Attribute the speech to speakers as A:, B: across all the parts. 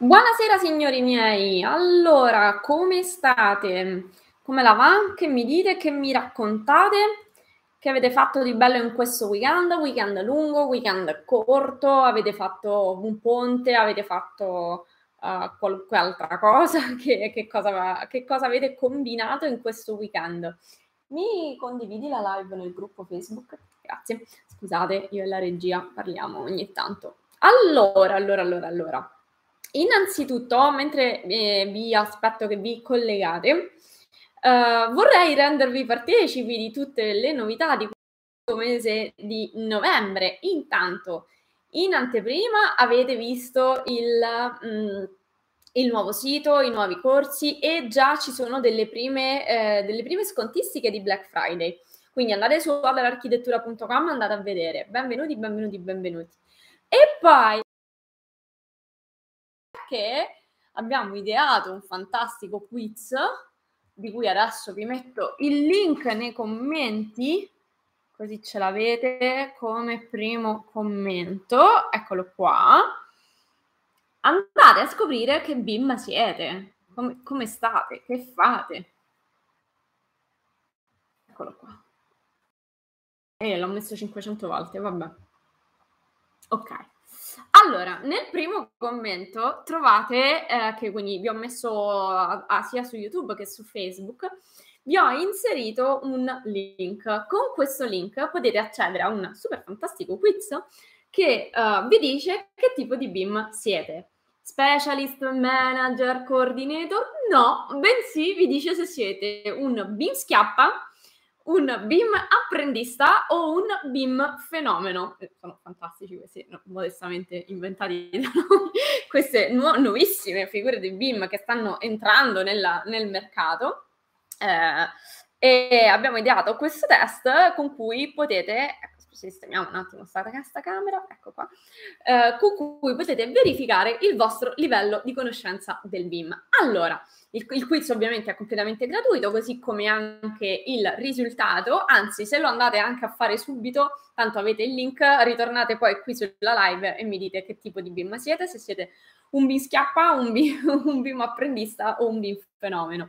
A: Buonasera signori miei, allora come state? Come la va? Che mi dite? Che mi raccontate? Che avete fatto di bello in questo weekend? Weekend lungo, weekend corto? Avete fatto un ponte? Avete fatto uh, qualche altra cosa? Che, che, cosa? che cosa avete combinato in questo weekend? Mi condividi la live nel gruppo Facebook? Grazie. Scusate, io e la regia parliamo ogni tanto. Allora, allora, allora, allora. Innanzitutto, mentre eh, vi aspetto che vi collegate, eh, vorrei rendervi partecipi di tutte le novità di questo mese di novembre. Intanto, in anteprima avete visto il, mh, mm, il nuovo sito, i nuovi corsi e già ci sono delle prime, eh, delle prime scontistiche di Black Friday. Quindi andate su adararchitettura.com, andate a vedere. Benvenuti, benvenuti, benvenuti. E poi che abbiamo ideato un fantastico quiz di cui adesso vi metto il link nei commenti così ce l'avete come primo commento. Eccolo qua. Andate a scoprire che BIM siete. Come, come state, che fate? Eccolo qua. E eh, l'ho messo 500 volte vabbè. Ok allora, nel primo commento trovate, eh, che quindi vi ho messo a, a, sia su YouTube che su Facebook, vi ho inserito un link. Con questo link potete accedere a un super fantastico quiz che uh, vi dice che tipo di BIM siete. Specialist, manager, coordinator? No, bensì vi dice se siete un BIM schiappa un BIM apprendista o un BIM fenomeno. Eh, sono fantastici questi, no, modestamente inventati da noi, queste nu- nuovissime figure di BIM che stanno entrando nella, nel mercato. Eh, e abbiamo ideato questo test con cui potete, sistemiamo un attimo sta, sta camera, ecco qua, eh, con cui potete verificare il vostro livello di conoscenza del BIM. Allora, il, il, quiz ovviamente è completamente gratuito, così come anche il risultato, anzi se lo andate anche a fare subito, tanto avete il link, ritornate poi qui sulla live e mi dite che tipo di BIM siete, se siete un BIM schiappa, un BIM, un BIM apprendista o un BIM fenomeno.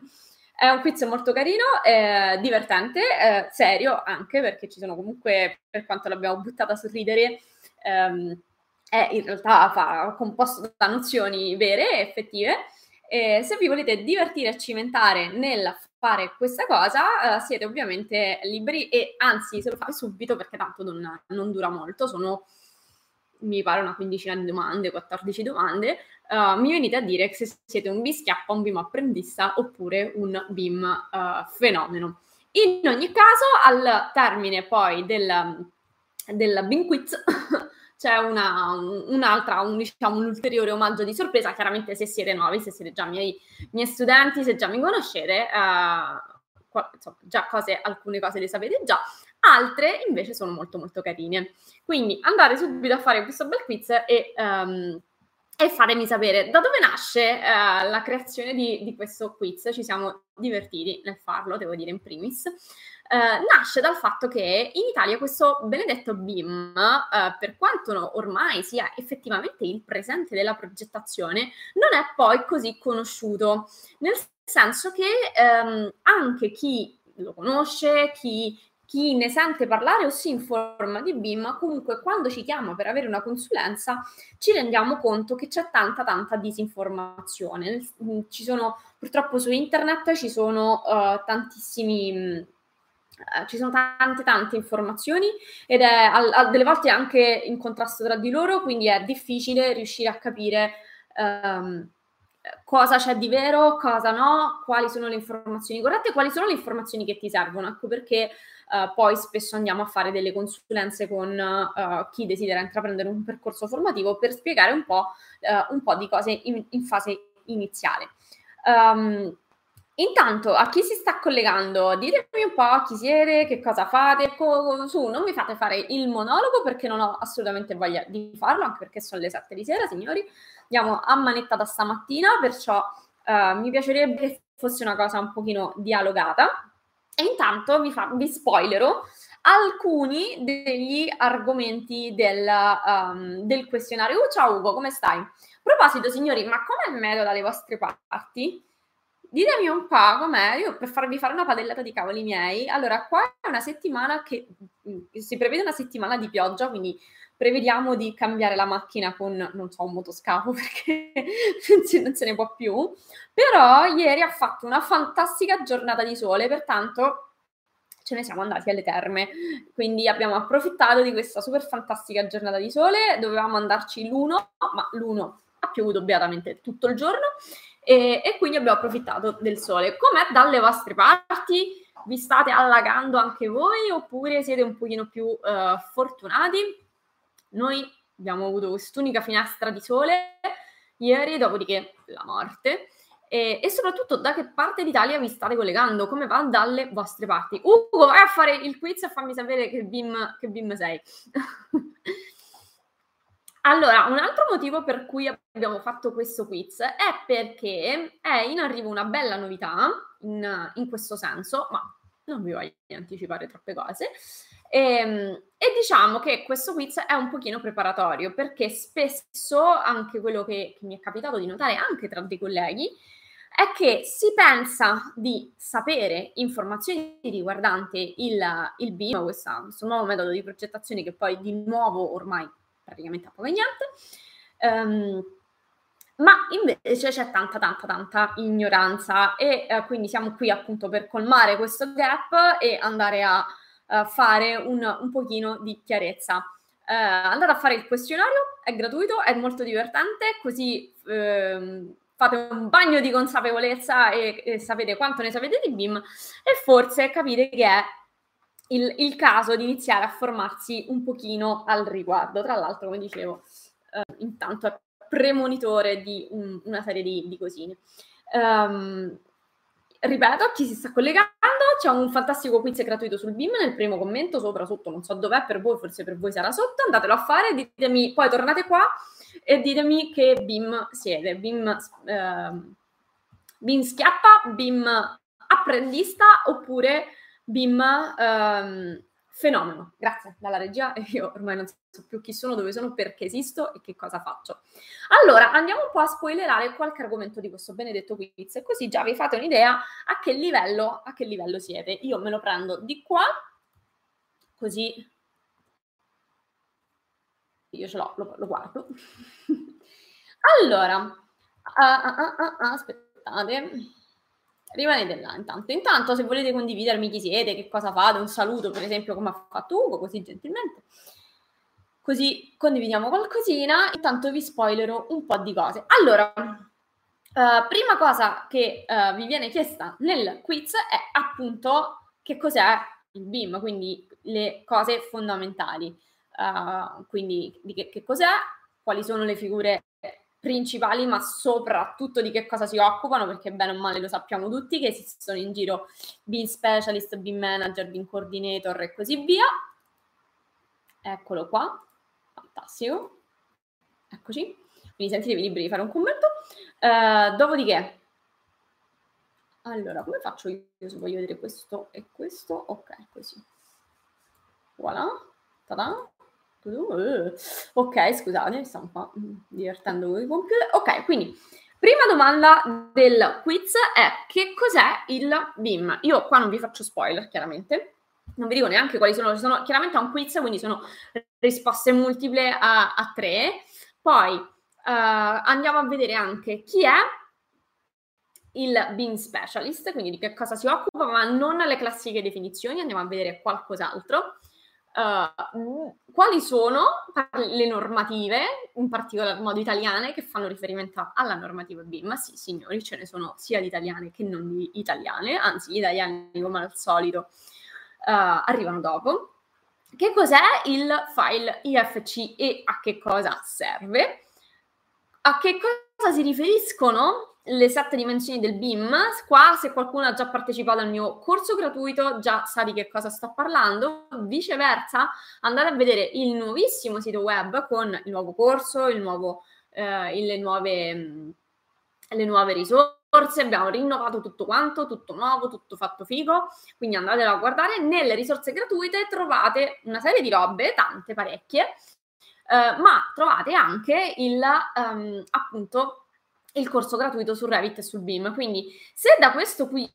A: È un quiz molto carino, eh, divertente, eh, serio anche perché ci sono comunque, per quanto l'abbiamo buttata a sorridere, ehm, è in realtà fa, composto da nozioni vere e effettive. E se vi volete divertire e cimentare nel fare questa cosa, eh, siete ovviamente liberi e anzi se lo fate subito perché tanto non, non, dura molto, sono mi pare una quindicina di domande, 14 domande, uh, mi venite a dire se siete un bischiappa, un BIM apprendista oppure un BIM uh, fenomeno. In ogni caso, al termine poi del, del BIM quiz c'è una, un'altra, un, diciamo, un ulteriore omaggio di sorpresa. Chiaramente, se siete nuovi, se siete già miei, miei studenti, se già mi conoscete, eh, qua, insomma, già cose, alcune cose le sapete già, altre invece sono molto molto carine. Quindi andate subito a fare questo bel quiz e, um, e fatemi sapere da dove nasce uh, la creazione di, di questo quiz. Ci siamo divertiti nel farlo, devo dire in primis. Eh, nasce dal fatto che in Italia questo benedetto BIM, eh, per quanto ormai sia effettivamente il presente della progettazione, non è poi così conosciuto, nel senso che ehm, anche chi lo conosce, chi, chi ne sente parlare o si informa di BIM, comunque quando ci chiama per avere una consulenza ci rendiamo conto che c'è tanta tanta disinformazione. Ci sono purtroppo su internet ci sono uh, tantissimi eh, ci sono tante tante informazioni ed è a, a delle volte anche in contrasto tra di loro, quindi è difficile riuscire a capire um, cosa c'è di vero, cosa no, quali sono le informazioni corrette, quali sono le informazioni che ti servono. Ecco perché uh, poi spesso andiamo a fare delle consulenze con uh, chi desidera intraprendere un percorso formativo per spiegare un po', uh, un po di cose in, in fase iniziale. Um, Intanto, a chi si sta collegando, ditemi un po' chi siete, che cosa fate. Co- su, non mi fate fare il monologo perché non ho assolutamente voglia di farlo, anche perché sono le 7 di sera, signori. Andiamo a manetta da stamattina, perciò uh, mi piacerebbe fosse una cosa un pochino dialogata. E intanto vi, fa- vi spoilerò alcuni degli argomenti del, um, del questionario. Uh, ciao Ugo, come stai? A proposito, signori, ma com'è il metodo dalle vostre parti? Ditemi un po' com'è, io per farvi fare una padellata di cavoli miei. Allora, qua è una settimana che si prevede una settimana di pioggia, quindi prevediamo di cambiare la macchina con, non so, un motoscafo perché non se ne può più. Però ieri ha fatto una fantastica giornata di sole, pertanto ce ne siamo andati alle terme. Quindi abbiamo approfittato di questa super fantastica giornata di sole. Dovevamo andarci l'uno, ma l'uno ha piovuto beatamente tutto il giorno e, e quindi abbiamo approfittato del sole. Com'è dalle vostre parti? Vi state allagando anche voi oppure siete un pochino più uh, fortunati? Noi abbiamo avuto quest'unica finestra di sole ieri, dopodiché la morte. E, e, soprattutto da che parte d'Italia vi state collegando, come va dalle vostre parti. Ugo, vai a fare il quiz e fammi sapere che BIM, che BIM sei. allora, un altro motivo per cui abbiamo fatto questo quiz è perché è in arrivo una bella novità in, in questo senso, ma non vi voglio anticipare troppe cose. Ehm, e, diciamo che questo quiz è un pochino preparatorio perché spesso anche quello che, che mi è capitato di notare anche tra dei colleghi è che si pensa di sapere informazioni riguardanti il, il BIM, questo, questo nuovo metodo di progettazione che poi di nuovo ormai praticamente a poco e niente, um, ma invece c'è tanta tanta tanta ignoranza e uh, quindi siamo qui appunto per colmare questo gap e andare a uh, fare un, un pochino di chiarezza. Uh, andate a fare il questionario, è gratuito, è molto divertente, così uh, fate un bagno di consapevolezza e, e, sapete quanto ne sapete di BIM e forse capite che è il, il, caso di iniziare a formarsi un pochino al riguardo. Tra l'altro, come dicevo, eh, intanto è premonitore di un, una serie di, di cosine. Um, ripeto, chi si sta collegando, c'è un fantastico quiz gratuito sul BIM nel primo commento, sopra, sotto, non so dov'è per voi, forse per voi sarà sotto, andatelo a fare, ditemi, poi tornate qua e ditemi che BIM siete, BIM, eh, BIM schiappa, BIM apprendista oppure BIM eh, fenomeno. Grazie dalla regia, io ormai non so più chi sono, dove sono, perché esisto e che cosa faccio. Allora, andiamo un po' a spoilerare qualche argomento di questo benedetto quiz e così già vi fate un'idea a che livello, a che livello siete. Io me lo prendo di qua, così io ce l'ho, lo, lo guardo. allora, uh, uh, uh, aspettate, rimanete là intanto. Intanto, se volete condividermi chi siete, che cosa fate, un saluto per esempio come ha fatto Ugo, così gentilmente, così condividiamo qualcosina. Intanto vi spoilerò un po' di cose. Allora, Uh, prima cosa che uh, vi viene chiesta nel quiz è appunto che cos'è il BIM, quindi le cose fondamentali. Uh, quindi di che, che, cos'è, quali sono le figure principali, ma soprattutto di che cosa si occupano, perché bene o male lo sappiamo tutti che esistono in giro BIM specialist, BIM manager, BIM coordinator e così via. Eccolo qua, fantastico. Eccoci. Quindi sentitevi liberi di fare un commento. Uh, dopodiché, allora, come faccio io se voglio vedere questo e questo? Ok, così. Voilà. Ta-da. Uh, ok, scusate, mi sto un po' divertendo con i computer. Ok, quindi prima domanda del quiz è che cos'è il BIM? Io qua non vi faccio spoiler, chiaramente. Non vi dico neanche quali sono, sono chiaramente è un quiz, quindi sono risposte multiple a, a tre. Poi uh, andiamo a vedere anche chi è il BIM specialist, quindi di che cosa si occupa, ma non le classiche definizioni, andiamo a vedere qualcos'altro. Uh, quali sono le normative, in particolar modo italiane, che fanno riferimento alla normativa BIM? Ma sì, signori, ce ne sono sia di italiane che non di italiane, anzi, gli italiani, come al solito, uh, arrivano dopo. Che cos'è il file IFC e a che cosa serve? A che cosa si riferiscono le sette dimensioni del BIM. Qua, se qualcuno ha già partecipato al mio corso gratuito, già sa di che cosa sto parlando. Viceversa, andate a vedere il nuovissimo sito web con il nuovo corso, il nuovo, eh, le, nuove, le nuove risorse risorse, abbiamo rinnovato tutto quanto, tutto nuovo, tutto fatto figo, quindi andatelo a guardare. Nelle risorse gratuite trovate una serie di robe, tante, parecchie, eh, ma trovate anche il, um, appunto, il corso gratuito su Revit e sul BIM. Quindi se da questo quiz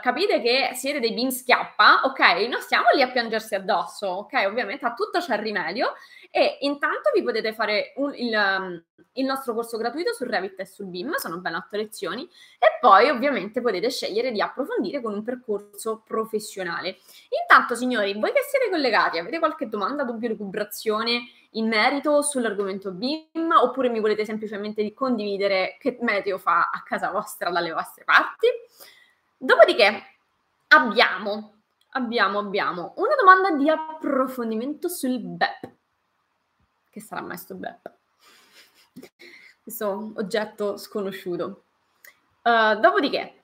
A: capite che siete dei BIM schiappa, ok, non stiamo lì a piangersi addosso, ok? Ovviamente a tutto c'è rimedio e intanto vi potete fare un, il, um, il, nostro corso gratuito su Revit e sul BIM, sono ben otto lezioni, e poi ovviamente potete scegliere di approfondire con un percorso professionale. Intanto, signori, voi che siete collegati, avete qualche domanda, dubbio, recuperazione in merito sull'argomento BIM oppure mi volete semplicemente condividere che meteo fa a casa vostra dalle vostre parti? Dopodiché abbiamo, abbiamo, abbiamo una domanda di approfondimento sul BEP che sarà mai sto BEP? Questo oggetto sconosciuto. Uh, dopodiché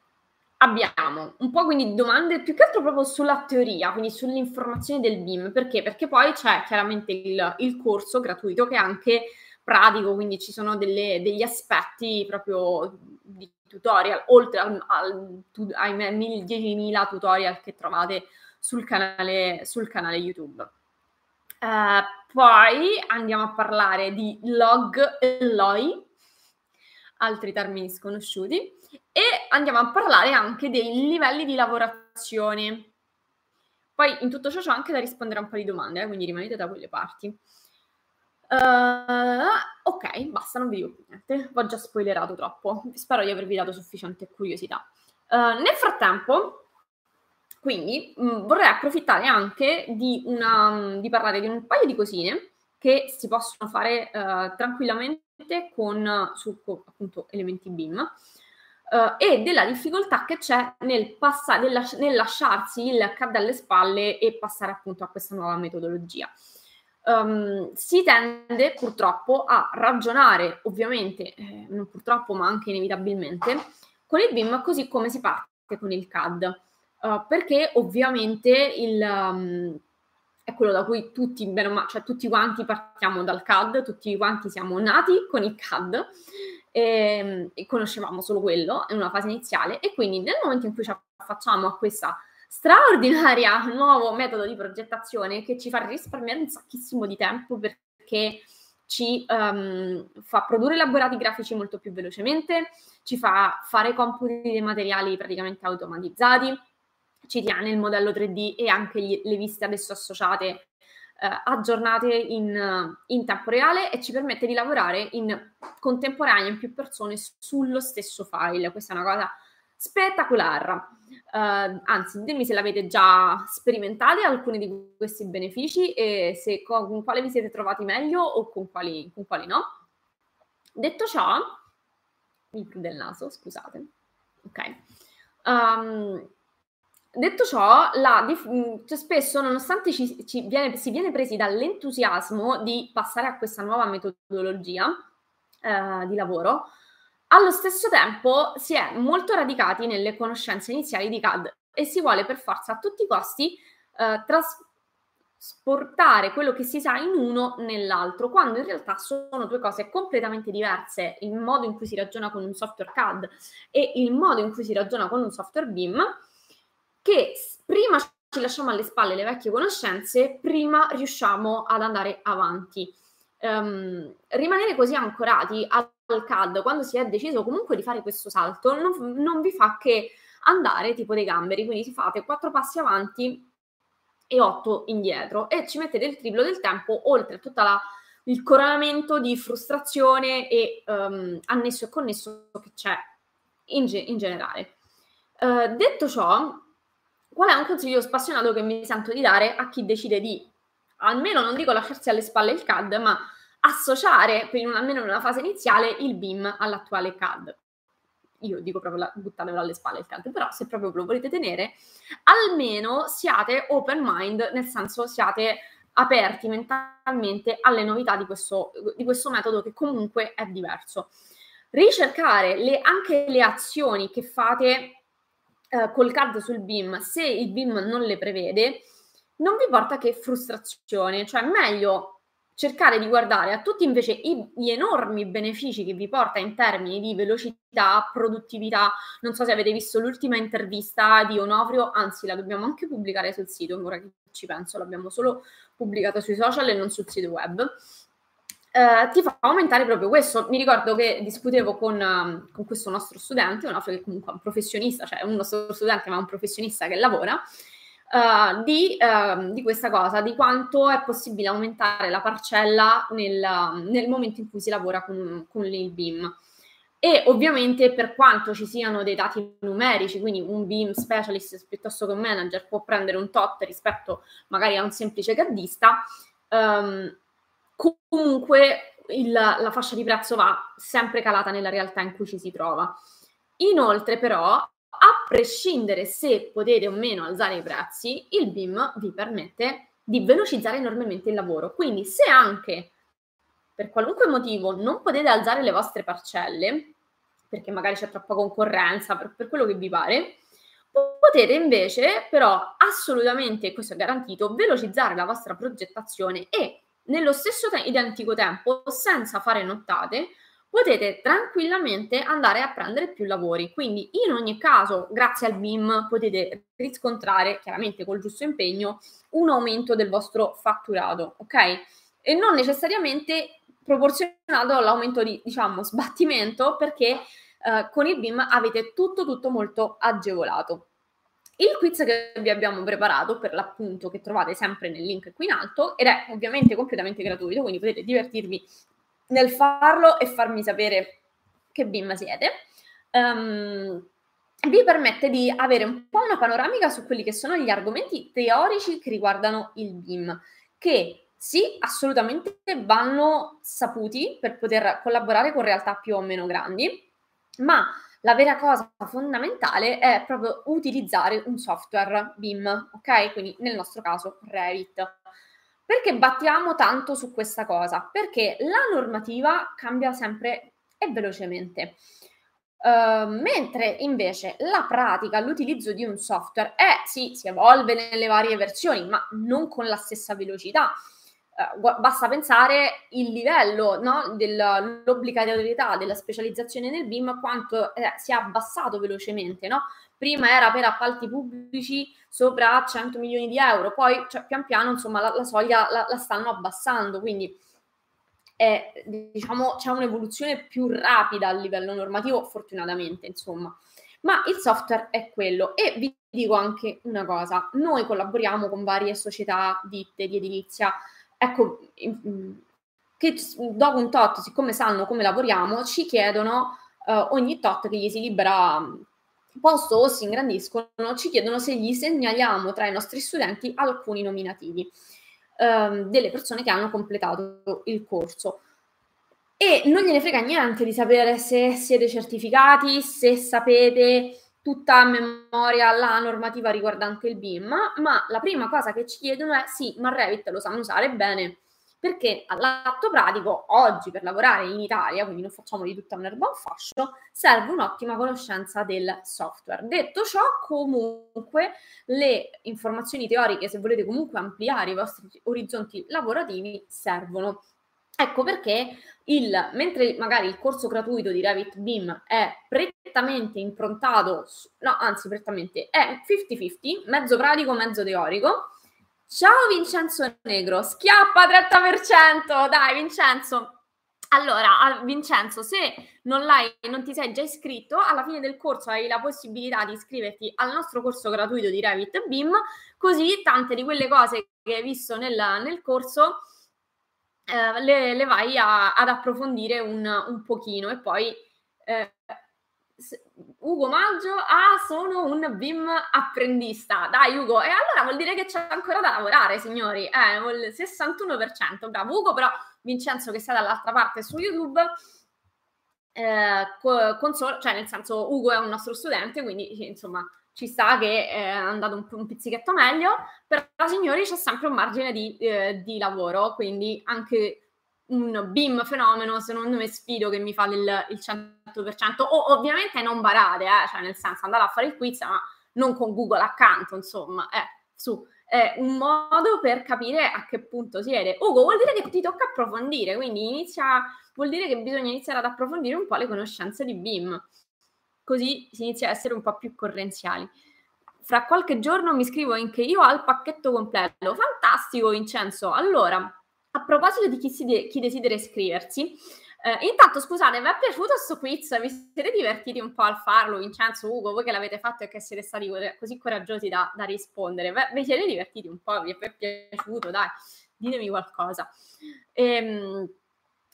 A: abbiamo un po' quindi domande più che altro proprio sulla teoria, quindi sull'informazione del BIM. Perché? Perché poi c'è chiaramente il, il corso gratuito che è anche pratico, quindi ci sono delle, degli aspetti proprio di tutorial, oltre al, al, ai 10.000 tutorial che trovate sul canale, sul canale YouTube. Uh, poi andiamo a parlare di log e LOI, altri termini sconosciuti, e andiamo a parlare anche dei livelli di lavorazione. Poi in tutto ciò c'è anche da rispondere a un po' di domande, eh, quindi rimanete da quelle parti. Uh, ok, basta, non vi dico più niente, ho già spoilerato troppo, spero di avervi dato sufficiente curiosità. Uh, nel frattempo, quindi mh, mm, vorrei approfittare anche di, una, mm, di, parlare di un paio di cosine che si possono fare uh, tranquillamente con su appunto elementi BIM uh, e della difficoltà che c'è nel, passa- nel, nel lasciarsi il CAD alle spalle e passare appunto a questa nuova metodologia. Um, si tende purtroppo a ragionare, ovviamente, eh, non purtroppo ma anche inevitabilmente, con il BIM così come si parte con il CAD. Uh, perché ovviamente il, um, è quello da cui tutti, cioè tutti quanti partiamo dal CAD, tutti quanti siamo nati con il CAD e, ehm, e conoscevamo solo quello in una fase iniziale e quindi nel momento in cui ci affacciamo a questa straordinaria nuovo metodo di progettazione che ci fa risparmiare un sacchissimo di tempo perché ci um, fa produrre elaborati grafici molto più velocemente, ci fa fare computi dei materiali praticamente automatizzati, ci tiene il modello 3D e anche gli, le viste adesso associate eh, aggiornate in, in, tempo reale e ci permette di lavorare in contemporanea in più persone sullo stesso file. Questa è una cosa spettacolare. Uh, anzi, ditemi se l'avete già sperimentate alcuni di questi benefici e se con, con quale vi siete trovati meglio o con quali, con quali no. Detto ciò, mi chiude il naso, scusate. Ok. Um, Detto ciò, la, cioè spesso, nonostante ci, ci viene, si viene presi dall'entusiasmo di passare a questa nuova metodologia eh, di lavoro, allo stesso tempo si è molto radicati nelle conoscenze iniziali di CAD e si vuole per forza a tutti i costi eh, trasportare quello che si sa in uno nell'altro, quando in realtà sono due cose completamente diverse, il modo in cui si ragiona con un software CAD e il modo in cui si ragiona con un software BIM che prima ci lasciamo alle spalle le vecchie conoscenze, prima riusciamo ad andare avanti. Um, rimanere così ancorati al CAD quando si è deciso comunque di fare questo salto non, non vi fa che andare tipo dei gamberi, quindi si fate quattro passi avanti e otto indietro e ci mettete il triplo del tempo oltre a tutto il coronamento di frustrazione e um, annesso e connesso che c'è in, ge- in generale. Uh, detto ciò, qual è un consiglio spassionato che mi sento di dare a chi decide di, almeno non dico lasciarsi alle spalle il CAD, ma associare, in una, almeno nella fase iniziale, il BIM all'attuale CAD. Io dico proprio la, buttatevelo alle spalle il CAD, però se proprio lo volete tenere, almeno siate open mind, nel senso siate aperti mentalmente alle novità di questo, di questo metodo che comunque è diverso. Ricercare le, anche le azioni che fate eh, col CAD sul BIM, se il BIM non le prevede, non vi porta che frustrazione, cioè meglio cercare di guardare a tutti invece i, gli enormi benefici che vi porta in termini di velocità, produttività. Non so se avete visto l'ultima intervista di Onofrio, anzi la dobbiamo anche pubblicare sul sito, ora che ci penso, l'abbiamo solo pubblicata sui social e non sul sito web. Eh, ti fa aumentare proprio questo. Mi ricordo che discutevo con, um, con questo nostro studente, Onofrio che comunque è un professionista, cioè un nostro studente ma un professionista che lavora, uh, di, uh, di, questa cosa, di quanto è possibile aumentare la parcella nel, nel momento in cui si lavora con, con il BIM. E ovviamente per quanto ci siano dei dati numerici, quindi un BIM specialist piuttosto che un manager può prendere un tot rispetto magari a un semplice gaddista, um, comunque il, la fascia di prezzo va sempre calata nella realtà in cui ci si trova. Inoltre però a prescindere se potete o meno alzare i prezzi, il BIM vi permette di velocizzare enormemente il lavoro. Quindi se anche per qualunque motivo non potete alzare le vostre parcelle, perché magari c'è troppa concorrenza, per, per quello che vi pare, potete invece però assolutamente, questo è garantito, velocizzare la vostra progettazione e nello stesso te- identico tempo, senza fare nottate, potete tranquillamente andare a prendere più lavori. Quindi in ogni caso, grazie al BIM, potete riscontrare, chiaramente col giusto impegno, un aumento del vostro fatturato, ok? E non necessariamente proporzionato all'aumento di, diciamo, sbattimento, perché eh, con il BIM avete tutto, tutto molto agevolato. Il quiz che vi abbiamo preparato, per l'appunto, che trovate sempre nel link qui in alto, ed è ovviamente completamente gratuito, quindi potete divertirvi nel farlo e farmi sapere che BIM siete, um, vi permette di avere un po' una panoramica su quelli che sono gli argomenti teorici che riguardano il BIM, che sì, assolutamente vanno saputi per poter collaborare con realtà più o meno grandi, ma la vera cosa fondamentale è proprio utilizzare un software BIM, ok? Quindi nel nostro caso Revit. Perché battiamo tanto su questa cosa? Perché la normativa cambia sempre e velocemente. Uh, mentre invece la pratica, l'utilizzo di un software è sì, si evolve nelle varie versioni, ma non con la stessa velocità. Uh, basta pensare il livello no, dell'obbligatorietà della specializzazione nel BIM, quanto eh, si è abbassato velocemente, no? prima era per appalti pubblici sopra 100 milioni di euro, poi cioè, pian piano insomma la, la soglia la, la, stanno abbassando, quindi è, diciamo c'è un'evoluzione più rapida a livello normativo, fortunatamente insomma. Ma il software è quello e vi dico anche una cosa, noi collaboriamo con varie società, ditte di edilizia, ecco, che dopo un tot, siccome sanno come lavoriamo, ci chiedono uh, ogni tot che gli si libera posto o si ingrandiscono, ci chiedono se gli segnaliamo tra i nostri studenti alcuni nominativi ehm, delle persone che hanno completato il corso. E non gliene frega niente di sapere se siete certificati, se sapete tutta a memoria la normativa riguardante il BIM, ma la prima cosa che ci chiedono è sì, ma Revit lo sanno usare bene, perché all'atto pratico, oggi per lavorare in Italia, quindi non facciamo di tutta un'erba un fascio, serve un'ottima conoscenza del software. Detto ciò, comunque le informazioni teoriche, se volete comunque ampliare i vostri orizzonti lavorativi, servono. Ecco perché il, mentre magari il corso gratuito di Revit BIM è prettamente improntato, no, anzi prettamente è 50-50, mezzo pratico, mezzo teorico, Ciao Vincenzo Negro, schiappa 30%, dai Vincenzo. Allora, Vincenzo, se non, non ti sei già iscritto, alla fine del corso hai la possibilità di iscriverti al nostro corso gratuito di Revit BIM, così tante di quelle cose che hai visto nel, nel corso eh, le, le, vai a, ad approfondire un, un pochino e poi eh, Ugo Maggio, ah, sono un BIM apprendista. Dai, Ugo, e allora vuol dire che c'è ancora da lavorare, signori. Eh, il 61%. Bravo, Ugo, però Vincenzo che sta dall'altra parte su YouTube, eh, console, cioè nel senso, Ugo è un nostro studente, quindi insomma ci sta che è andato un, un pizzichetto meglio, però signori c'è sempre un margine di, eh, di lavoro, quindi anche un BIM fenomeno, secondo me sfido che mi fa il, il 100%, o ovviamente non barate, eh, cioè nel senso andare a fare il quiz, ma non con Google accanto, insomma, eh, su. è un modo per capire a che punto siete. Ugo, vuol dire che ti tocca approfondire, quindi inizia, vuol dire che bisogna iniziare ad approfondire un po' le conoscenze di BIM. Così si inizia a essere un po' più correnziali. Fra qualche giorno mi scrivo anche io al pacchetto completo. Fantastico, Vincenzo. Allora, a proposito di chi, de- chi desidera iscriversi, eh, intanto, scusate, vi è piaciuto questo quiz? Vi siete divertiti un po' al farlo, Vincenzo, Ugo, voi che l'avete fatto e che siete stati così coraggiosi da, da rispondere? Beh, vi siete divertiti un po'? Vi è piaciuto? Dai, ditemi qualcosa. Ehm,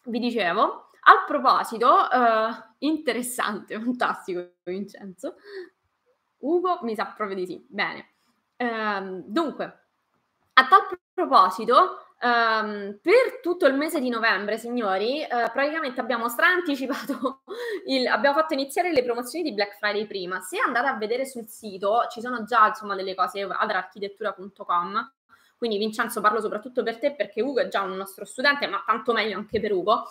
A: vi dicevo, a proposito, eh, interessante, fantastico, Vincenzo. Ugo mi sa proprio di sì. Bene. Ehm, dunque, a tal proposito, Um, per tutto il mese di novembre, signori, uh, praticamente abbiamo straanticipato, il, abbiamo fatto iniziare le promozioni di Black Friday prima. Se andate a vedere sul sito, ci sono già insomma delle cose adrarchitettura.com. Quindi Vincenzo parlo soprattutto per te perché Ugo è già un nostro studente, ma tanto meglio anche per Ugo.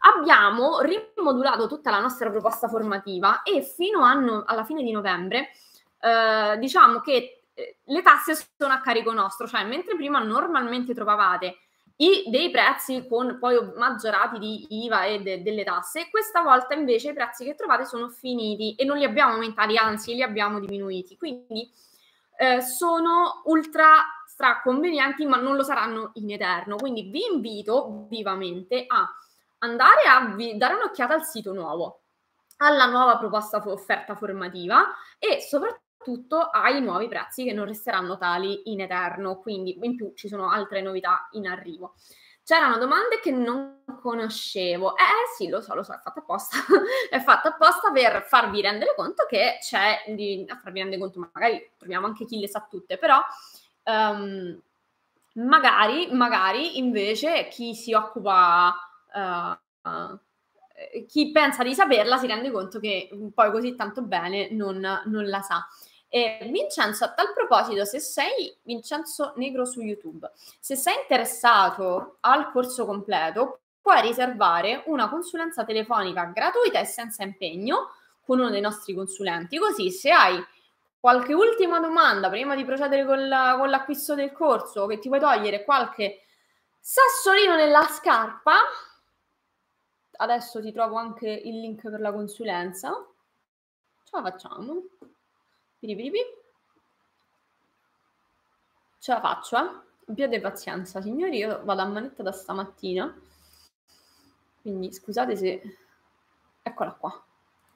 A: Abbiamo rimodulato tutta la nostra proposta formativa e fino no, alla fine di novembre uh, diciamo che eh, le tasse sono a carico nostro, cioè mentre prima normalmente trovavate i, dei prezzi con poi maggiorati di IVA e de, delle tasse, questa volta invece i prezzi che trovate sono finiti e non li abbiamo aumentati, anzi li abbiamo diminuiti. Quindi eh, sono ultra straconvenienti, ma non lo saranno in eterno. Quindi vi invito vivamente a andare a vi, dare un'occhiata al sito nuovo, alla nuova proposta offerta formativa e soprattutto tutto ai nuovi prezzi che non resteranno tali in eterno, quindi in più ci sono altre novità in arrivo. C'erano domande che non conoscevo. Eh, eh sì, lo so, lo so, è fatta apposta. è fatta apposta per farvi rendere conto che c'è, di, farvi rendere conto, magari troviamo anche chi le sa tutte, però um, magari, magari invece chi si occupa, uh, chi pensa di saperla si rende conto che poi così tanto bene non, non la sa. E Vincenzo, a tal proposito, se sei Vincenzo Negro su YouTube, se sei interessato al corso completo, puoi riservare una consulenza telefonica gratuita e senza impegno con uno dei nostri consulenti. Così, se hai qualche ultima domanda prima di procedere con, con l'acquisto del corso, che ti vuoi togliere qualche sassolino nella scarpa, adesso ti trovo anche il link per la consulenza. Ce la facciamo. Piripiripi. Ce la faccio, eh? Abbiate pazienza, signori, io vado a manetta da stamattina. Quindi scusate se... Eccola qua.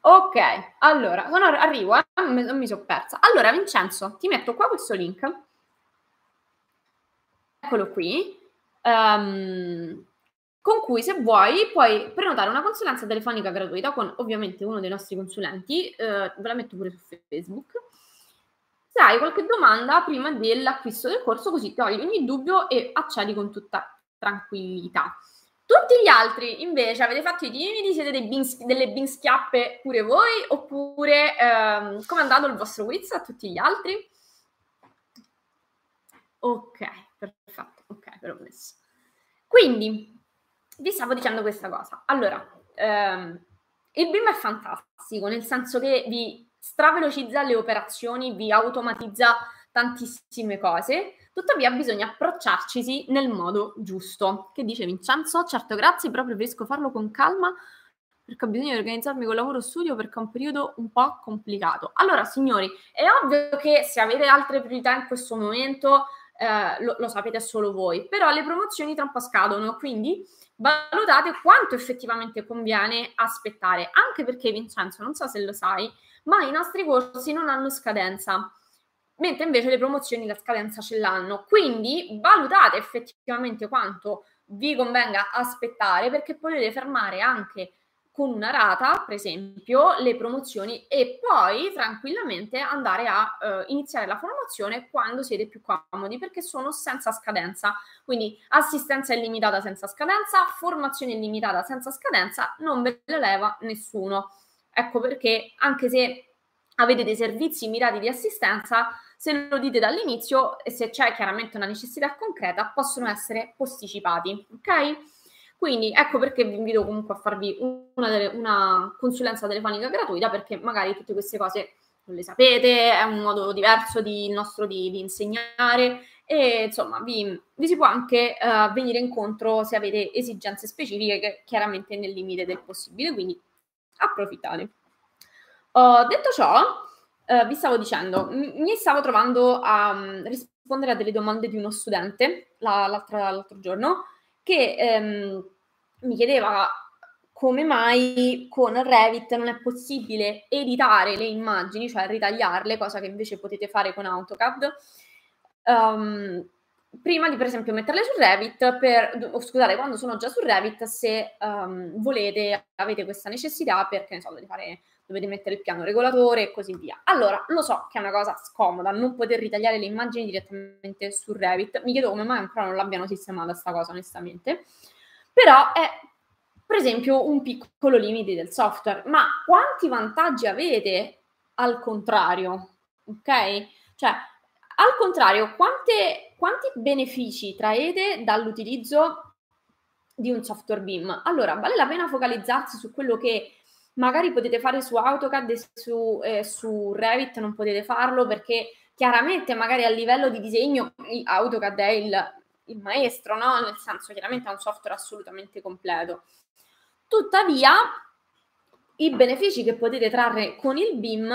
A: Ok, allora, sono, arrivo, eh? Non mi sono persa. Allora, Vincenzo, ti metto qua questo link. Eccolo qui. Um, con cui se vuoi puoi prenotare una consulenza telefonica gratuita con ovviamente uno dei nostri consulenti, eh, ve la metto pure su Facebook. Se hai qualche domanda prima dell'acquisto del corso, così togli ogni dubbio e accedi con tutta tranquillità. Tutti gli altri invece avete fatto i timidi, siete bins, delle binschiappe pure voi, oppure ehm, come è andato il vostro quiz a tutti gli altri? Ok, perfetto, ok, ve l'ho messo. Quindi, vi stavo dicendo questa cosa. Allora, ehm, il BIM è fantastico, nel senso che vi stravelocizza le operazioni, vi automatizza tantissime cose, tuttavia bisogna approcciarcisi nel modo giusto. Che dice Vincenzo? Certo, grazie, però preferisco farlo con calma perché ho bisogno di organizzarmi con lavoro studio perché è un periodo un po' complicato. Allora, signori, è ovvio che se avete altre priorità in questo momento, eh, lo, lo sapete solo voi, però le promozioni tra un po' scadono, quindi valutate quanto effettivamente conviene aspettare, anche perché Vincenzo, non so se lo sai, ma i nostri corsi non hanno scadenza, mentre invece le promozioni la scadenza ce l'hanno. Quindi valutate effettivamente quanto vi convenga aspettare perché potete fermare anche con una rata, per esempio, le promozioni e poi tranquillamente andare a eh, iniziare la formazione quando siete più comodi perché sono senza scadenza. Quindi assistenza illimitata senza scadenza, formazione illimitata senza scadenza, non ve le leva nessuno. Ecco perché anche se avete dei servizi mirati di assistenza, se lo dite dall'inizio e se c'è chiaramente una necessità concreta, possono essere posticipati. Ok? Quindi ecco perché vi invito comunque a farvi una, una consulenza telefonica gratuita perché magari tutte queste cose non le sapete, è un modo diverso di, nostro di, di insegnare e insomma vi, vi si può anche uh, venire incontro se avete esigenze specifiche, che chiaramente nel limite del possibile, quindi approfittate. Uh, detto ciò, uh, vi stavo dicendo, m- mi stavo trovando a um, rispondere a delle domande di uno studente la, l'altro giorno che um, mi chiedeva come mai con Revit non è possibile editare le immagini, cioè ritagliarle, cosa che invece potete fare con AutoCAD. Um, prima di per esempio metterle su Revit, per, oh, scusate, quando sono già su Revit, se um, volete, avete questa necessità perché ne so, dovete, fare, dovete mettere il piano regolatore e così via. Allora, lo so che è una cosa scomoda non poter ritagliare le immagini direttamente su Revit, mi chiedo come mai ancora non l'abbiano sistemata sta cosa, onestamente, però è per esempio un piccolo limite del software. Ma quanti vantaggi avete al contrario? Ok? Cioè, al contrario, quante, quanti benefici traete dall'utilizzo di un software BIM? Allora, vale la pena focalizzarsi su quello che magari potete fare su AutoCAD e su, eh, su Revit non potete farlo perché chiaramente magari a livello di disegno AutoCAD è il, il maestro, no? Nel senso, chiaramente è un software assolutamente completo. Tuttavia, i benefici che potete trarre con il BIM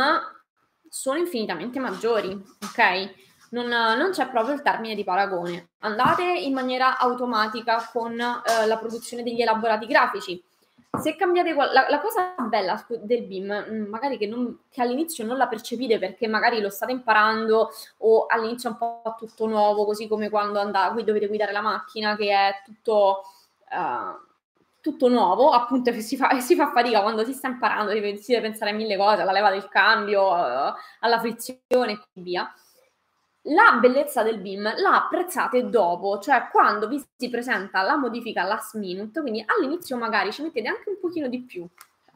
A: sono infinitamente maggiori, ok? Non, non, c'è proprio il termine di paragone. Andate in maniera automatica con eh, la produzione degli elaborati grafici. Se cambiate la, la cosa bella del BIM, mm, magari che, non, che, all'inizio non la percepite perché magari lo state imparando o all'inizio è un po' tutto nuovo, così come quando andate, dovete guidare la macchina che è tutto uh, tutto nuovo, appunto si fa, si fa fatica quando si sta imparando, si deve pensare a mille cose, alla leva del cambio, uh, alla frizione e così via. La bellezza del BIM la apprezzate dopo, cioè quando vi si presenta la modifica last minute, quindi all'inizio magari ci mettete anche un pochino di più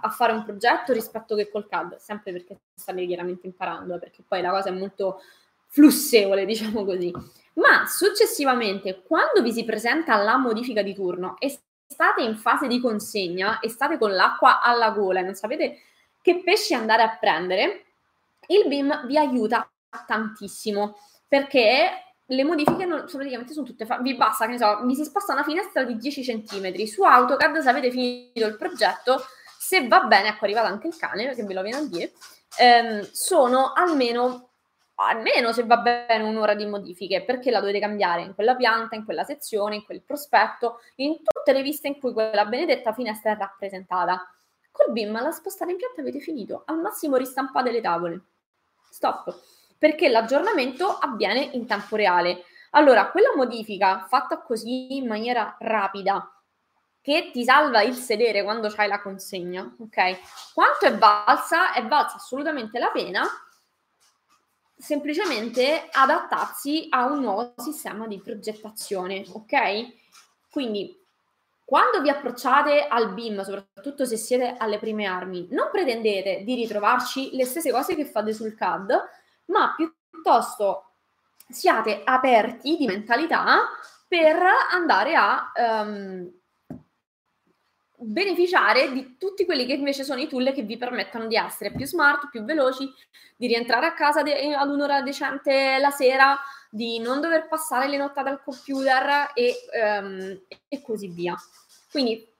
A: a fare un progetto rispetto che col CAD, sempre perché state chiaramente imparando, perché poi la cosa è molto flussevole, diciamo così. Ma successivamente, quando vi si presenta la modifica di turno e state in fase di consegna e state con l'acqua alla gola e non sapete che pesci andare a prendere, il BIM vi aiuta tantissimo perché le modifiche non, praticamente sono tutte fatte. Vi basta, che ne so, vi si sposta una finestra di 10 cm. Su AutoCAD, se avete finito il progetto, se va bene, ecco, è arrivato anche il cane, perché ve lo viene a dire, ehm, sono almeno almeno se va bene un'ora di modifiche, perché la dovete cambiare in quella pianta, in quella sezione, in quel prospetto, in tutte le viste in cui quella benedetta finestra è rappresentata. Col BIM la spostate in pianta avete finito, al massimo ristampate le tavole. Stop, perché l'aggiornamento avviene in tempo reale. Allora, quella modifica fatta così in maniera rapida, che ti salva il sedere quando c'hai la consegna, ok? Quanto è valsa? È valsa assolutamente la pena semplicemente adattarsi a un nuovo sistema di progettazione, ok? Quindi quando vi approcciate al BIM, soprattutto se siete alle prime armi, non pretendete di ritrovarci le stesse cose che fate sul CAD, ma piuttosto siate aperti di mentalità per andare a um, beneficiare di tutti quelli che invece sono i tool che vi permettono di essere più smart, più veloci, di rientrare a casa de- ad un'ora decente la sera, di non dover passare le nottate al computer e, um, e così via. Quindi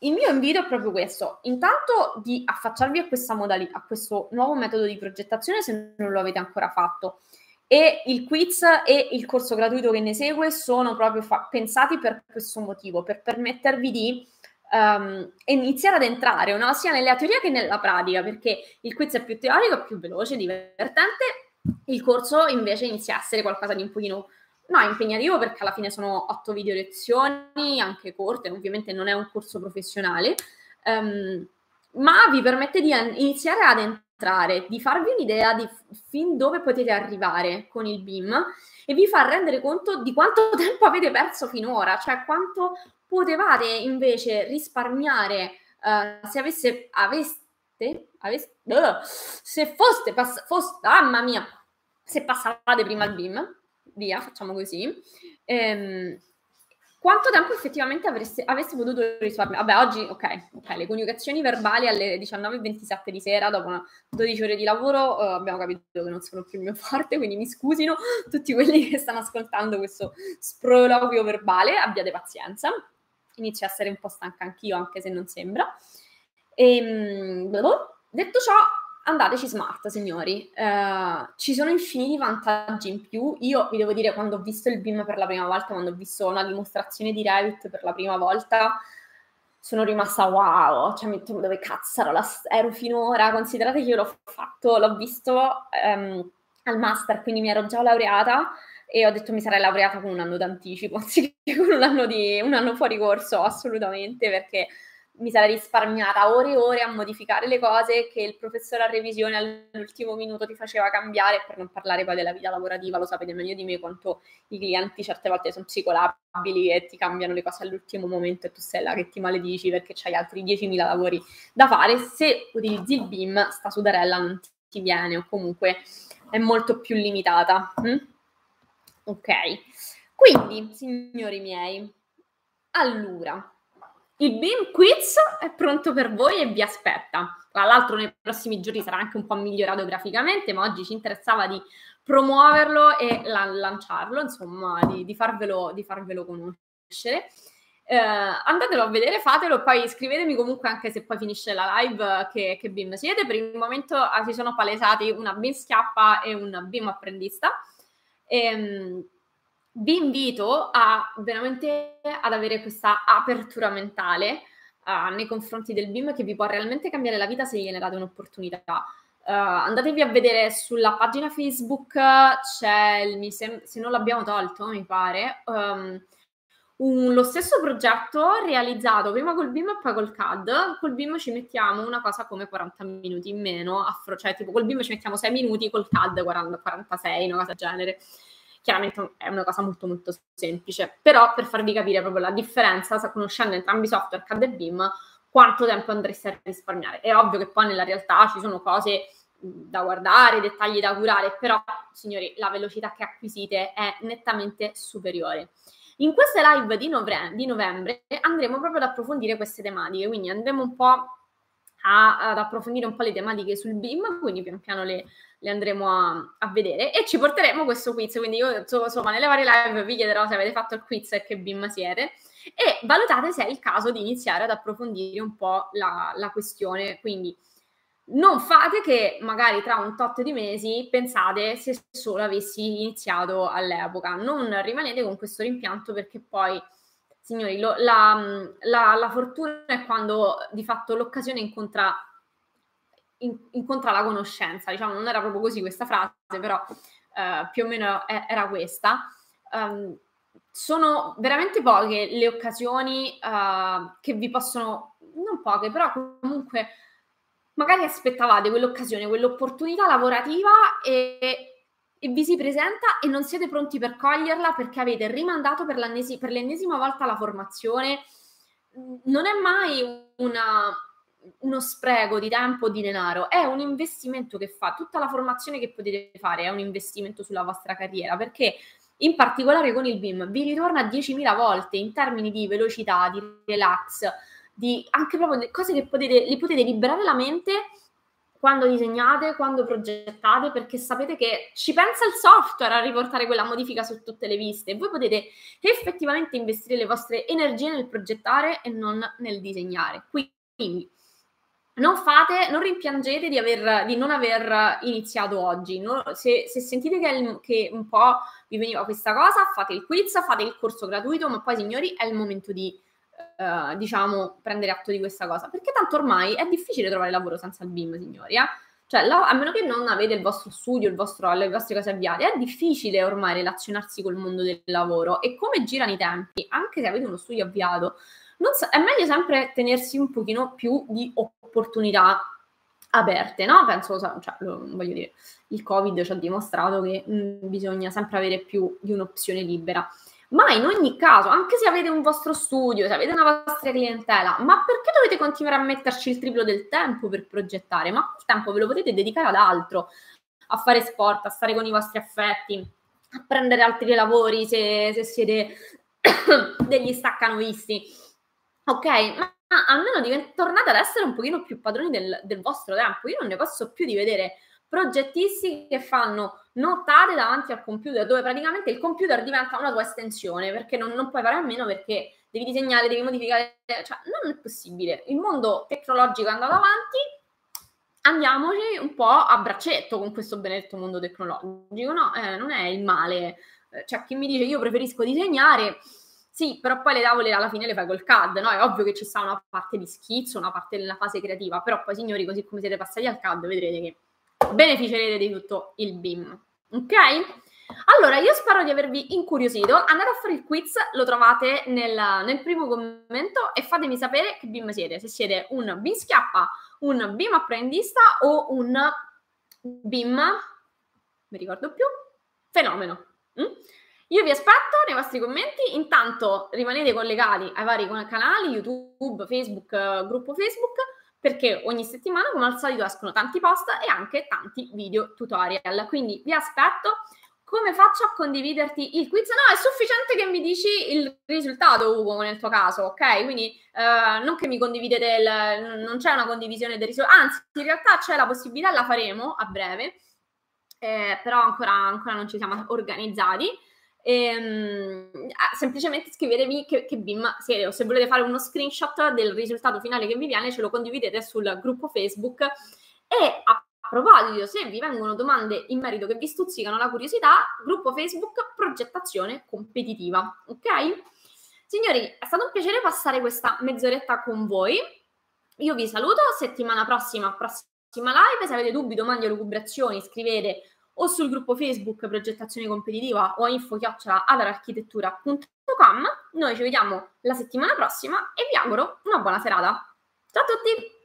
A: il mio invito è proprio questo, intanto di affacciarvi a questa modalità, a questo nuovo metodo di progettazione se non lo avete ancora fatto. E il quiz e il corso gratuito che ne segue sono proprio fa- pensati per questo motivo, per permettervi di um, iniziare ad entrare no? sia nella teoria che nella pratica, perché il quiz è più teorico, più veloce, divertente, il corso invece inizia a essere qualcosa di un pochino no, impegnativo perché alla fine sono otto video lezioni, anche corte, ovviamente non è un corso professionale, um, ma vi permette di iniziare ad entrare, di farvi un'idea di fin dove potete arrivare con il BIM e vi fa rendere conto di quanto tempo avete perso finora, cioè quanto potevate invece risparmiare uh, se avesse, aveste, aveste uh, se foste, pass- foste, mamma mia, se passavate prima il BIM, via, facciamo così, ehm, quanto tempo effettivamente avreste, aveste potuto risparmiare? Vabbè, oggi, ok, ok, le coniugazioni verbali alle 19.27 di sera, dopo 12 ore di lavoro, uh, abbiamo capito che non sono più il mio forte, quindi mi scusino tutti quelli che stanno ascoltando questo sproloquio verbale, abbiate pazienza, inizio a essere un po' stanca anch'io, anche se non sembra. E, ehm, detto ciò, andateci smart, signori. Uh, ci sono infiniti vantaggi in più. Io vi devo dire, quando ho visto il BIM per la prima volta, quando ho visto una dimostrazione di Revit per la prima volta, sono rimasta wow, cioè mi dove cazzo ero, ero finora, considerate che io l'ho fatto, l'ho visto um, al master, quindi mi ero già laureata e ho detto mi sarei laureata con un anno d'anticipo, anziché con un anno, di, un anno fuori corso, assolutamente, perché mi sarei risparmiata ore e ore a modificare le cose che il professore a revisione all'ultimo minuto ti faceva cambiare, per non parlare poi della vita lavorativa, lo sapete meglio di me quanto i clienti certe volte sono psicolabili e ti cambiano le cose all'ultimo momento e tu sei là che ti maledici perché c'hai altri 10.000 lavori da fare. Se utilizzi il BIM, sta sudarella non ti viene o comunque è molto più limitata. Mm? Ok, quindi, signori miei, allora il BIM Quiz è pronto per voi e vi aspetta. Tra l'altro nei prossimi giorni sarà anche un po' migliorato graficamente, ma oggi ci interessava di promuoverlo e la- lanciarlo, insomma, di, di, farvelo, di farvelo conoscere. Eh, andatelo a vedere, fatelo, poi scrivetemi comunque anche se poi finisce la live che, che BIM siete. Per il momento ah, si sono palesati una BIM schiappa e un BIM apprendista. Ehm, vi invito a veramente ad avere questa apertura mentale uh, nei confronti del BIM che vi può realmente cambiare la vita se gliene date un'opportunità. Uh, andatevi a vedere sulla pagina Facebook, c'è il, se, se non l'abbiamo tolto, mi pare, um, un, lo stesso progetto realizzato prima col BIM e poi col CAD. Col BIM ci mettiamo una cosa come 40 minuti in meno, affro, cioè tipo col BIM ci mettiamo 6 minuti, col CAD 40, 46, una cosa del genere. Chiaramente è una cosa molto molto semplice, però per farvi capire proprio la differenza, conoscendo entrambi i software CAD e BIM, quanto tempo andreste a risparmiare. È ovvio che poi nella realtà ci sono cose da guardare, dettagli da curare, però signori, la velocità che acquisite è nettamente superiore. In queste live di, novembre, di novembre andremo proprio ad approfondire queste tematiche, quindi andremo un po' a, ad approfondire un po' le tematiche sul BIM, quindi pian piano le, le andremo a, a, vedere. E ci porteremo questo quiz, quindi io insomma nelle varie live vi chiederò se avete fatto il quiz e che BIM siete. E valutate se è il caso di iniziare ad approfondire un po' la, la questione, quindi non fate che magari tra un tot di mesi pensate se solo avessi iniziato all'epoca, non rimanete con questo rimpianto perché poi signori, lo, la, la, la, fortuna è quando di fatto l'occasione incontra, in, incontra, la conoscenza, diciamo, non era proprio così questa frase, però eh, più o meno è, era questa. Um, sono veramente poche le occasioni uh, che vi possono, non poche, però comunque magari aspettavate quell'occasione, quell'opportunità lavorativa e e vi si presenta e non siete pronti per coglierla perché avete rimandato per, per l'ennesima volta la formazione, non è mai una, uno spreco di tempo o di denaro, è un investimento che fa. Tutta la formazione che potete fare è un investimento sulla vostra carriera perché in particolare con il BIM vi ritorna 10.000 volte in termini di velocità, di relax, di anche proprio cose che potete, li potete liberare la mente quando disegnate, quando progettate, perché sapete che ci pensa il software a riportare quella modifica su tutte le viste. Voi potete effettivamente investire le vostre energie nel progettare e non nel disegnare. Quindi non fate, non rimpiangete di, aver, di non aver iniziato oggi. No? Se, se, sentite che, che, un po' vi veniva questa cosa, fate il quiz, fate il corso gratuito, ma poi signori è il momento di eh, diciamo, prendere atto di questa cosa. Perché tanto ormai è difficile trovare lavoro senza il BIM, signori. Eh? Cioè, la, a meno che non avete il vostro studio, il vostro, le vostre cose avviate, è difficile ormai relazionarsi col mondo del lavoro. E come girano i tempi, anche se avete uno studio avviato, so, è meglio sempre tenersi un pochino più di opportunità aperte, no? Penso, cioè, lo, voglio dire, il Covid ci ha dimostrato che mh, mm, bisogna sempre avere più di un'opzione libera. Ma in ogni caso, anche se avete un vostro studio, se avete una vostra clientela, ma perché dovete continuare a metterci il triplo del tempo per progettare? Ma il tempo ve lo potete dedicare ad altro, a fare sport, a stare con i vostri affetti, a prendere altri lavori se, se siete degli staccanovisti. Ok, ma almeno divent- tornate ad essere un pochino più padroni del, del vostro tempo. Io non ne posso più di vedere progettisti che fanno nottate davanti al computer, dove praticamente il computer diventa una tua estensione, perché non, non puoi fare a meno perché devi disegnare, devi modificare, cioè non è possibile. Il mondo tecnologico è andato avanti, andiamoci un po' a braccetto con questo benedetto mondo tecnologico, no? Eh, non è il male. Eh, cioè, chi mi dice io preferisco disegnare, sì, però poi le tavole alla fine le fai col CAD, no? È ovvio che ci sta una parte di schizzo, una parte della fase creativa, però poi signori, così come siete passati al CAD, vedrete che beneficerete di tutto il BIM, ok? Allora, io spero di avervi incuriosito. Andate a fare il quiz, lo trovate nel, nel primo commento e fatemi sapere che BIM siete. Se siete un BIM schiappa, un BIM apprendista o un BIM, mi ricordo più, fenomeno. Mm? Io vi aspetto nei vostri commenti, intanto rimanete collegati ai vari canali YouTube, Facebook, gruppo Facebook, perché ogni settimana come al solito escono tanti post e anche tanti video tutorial. Quindi vi aspetto. Come faccio a condividerti il quiz? No, è sufficiente che mi dici il risultato, Ugo, nel tuo caso, ok? Quindi eh, non che mi condividete, il, non c'è una condivisione del risultato, anzi, in realtà c'è la possibilità, la faremo a breve, eh, però ancora, ancora non ci siamo organizzati. E, um, semplicemente scrivetemi che, che BIM siete o se volete fare uno screenshot del risultato finale che vi viene ce lo condividete sul gruppo Facebook e a proposito se vi vengono domande in merito che vi stuzzicano la curiosità gruppo Facebook progettazione competitiva ok? Signori è stato un piacere passare questa mezz'oretta con voi io vi saluto settimana prossima prossima live se avete dubbi domande o lucubrazioni scrivete o sul gruppo Facebook Progettazione Competitiva o info-adararchitettura.com. Noi ci vediamo la settimana prossima e vi auguro una buona serata. Ciao a tutti!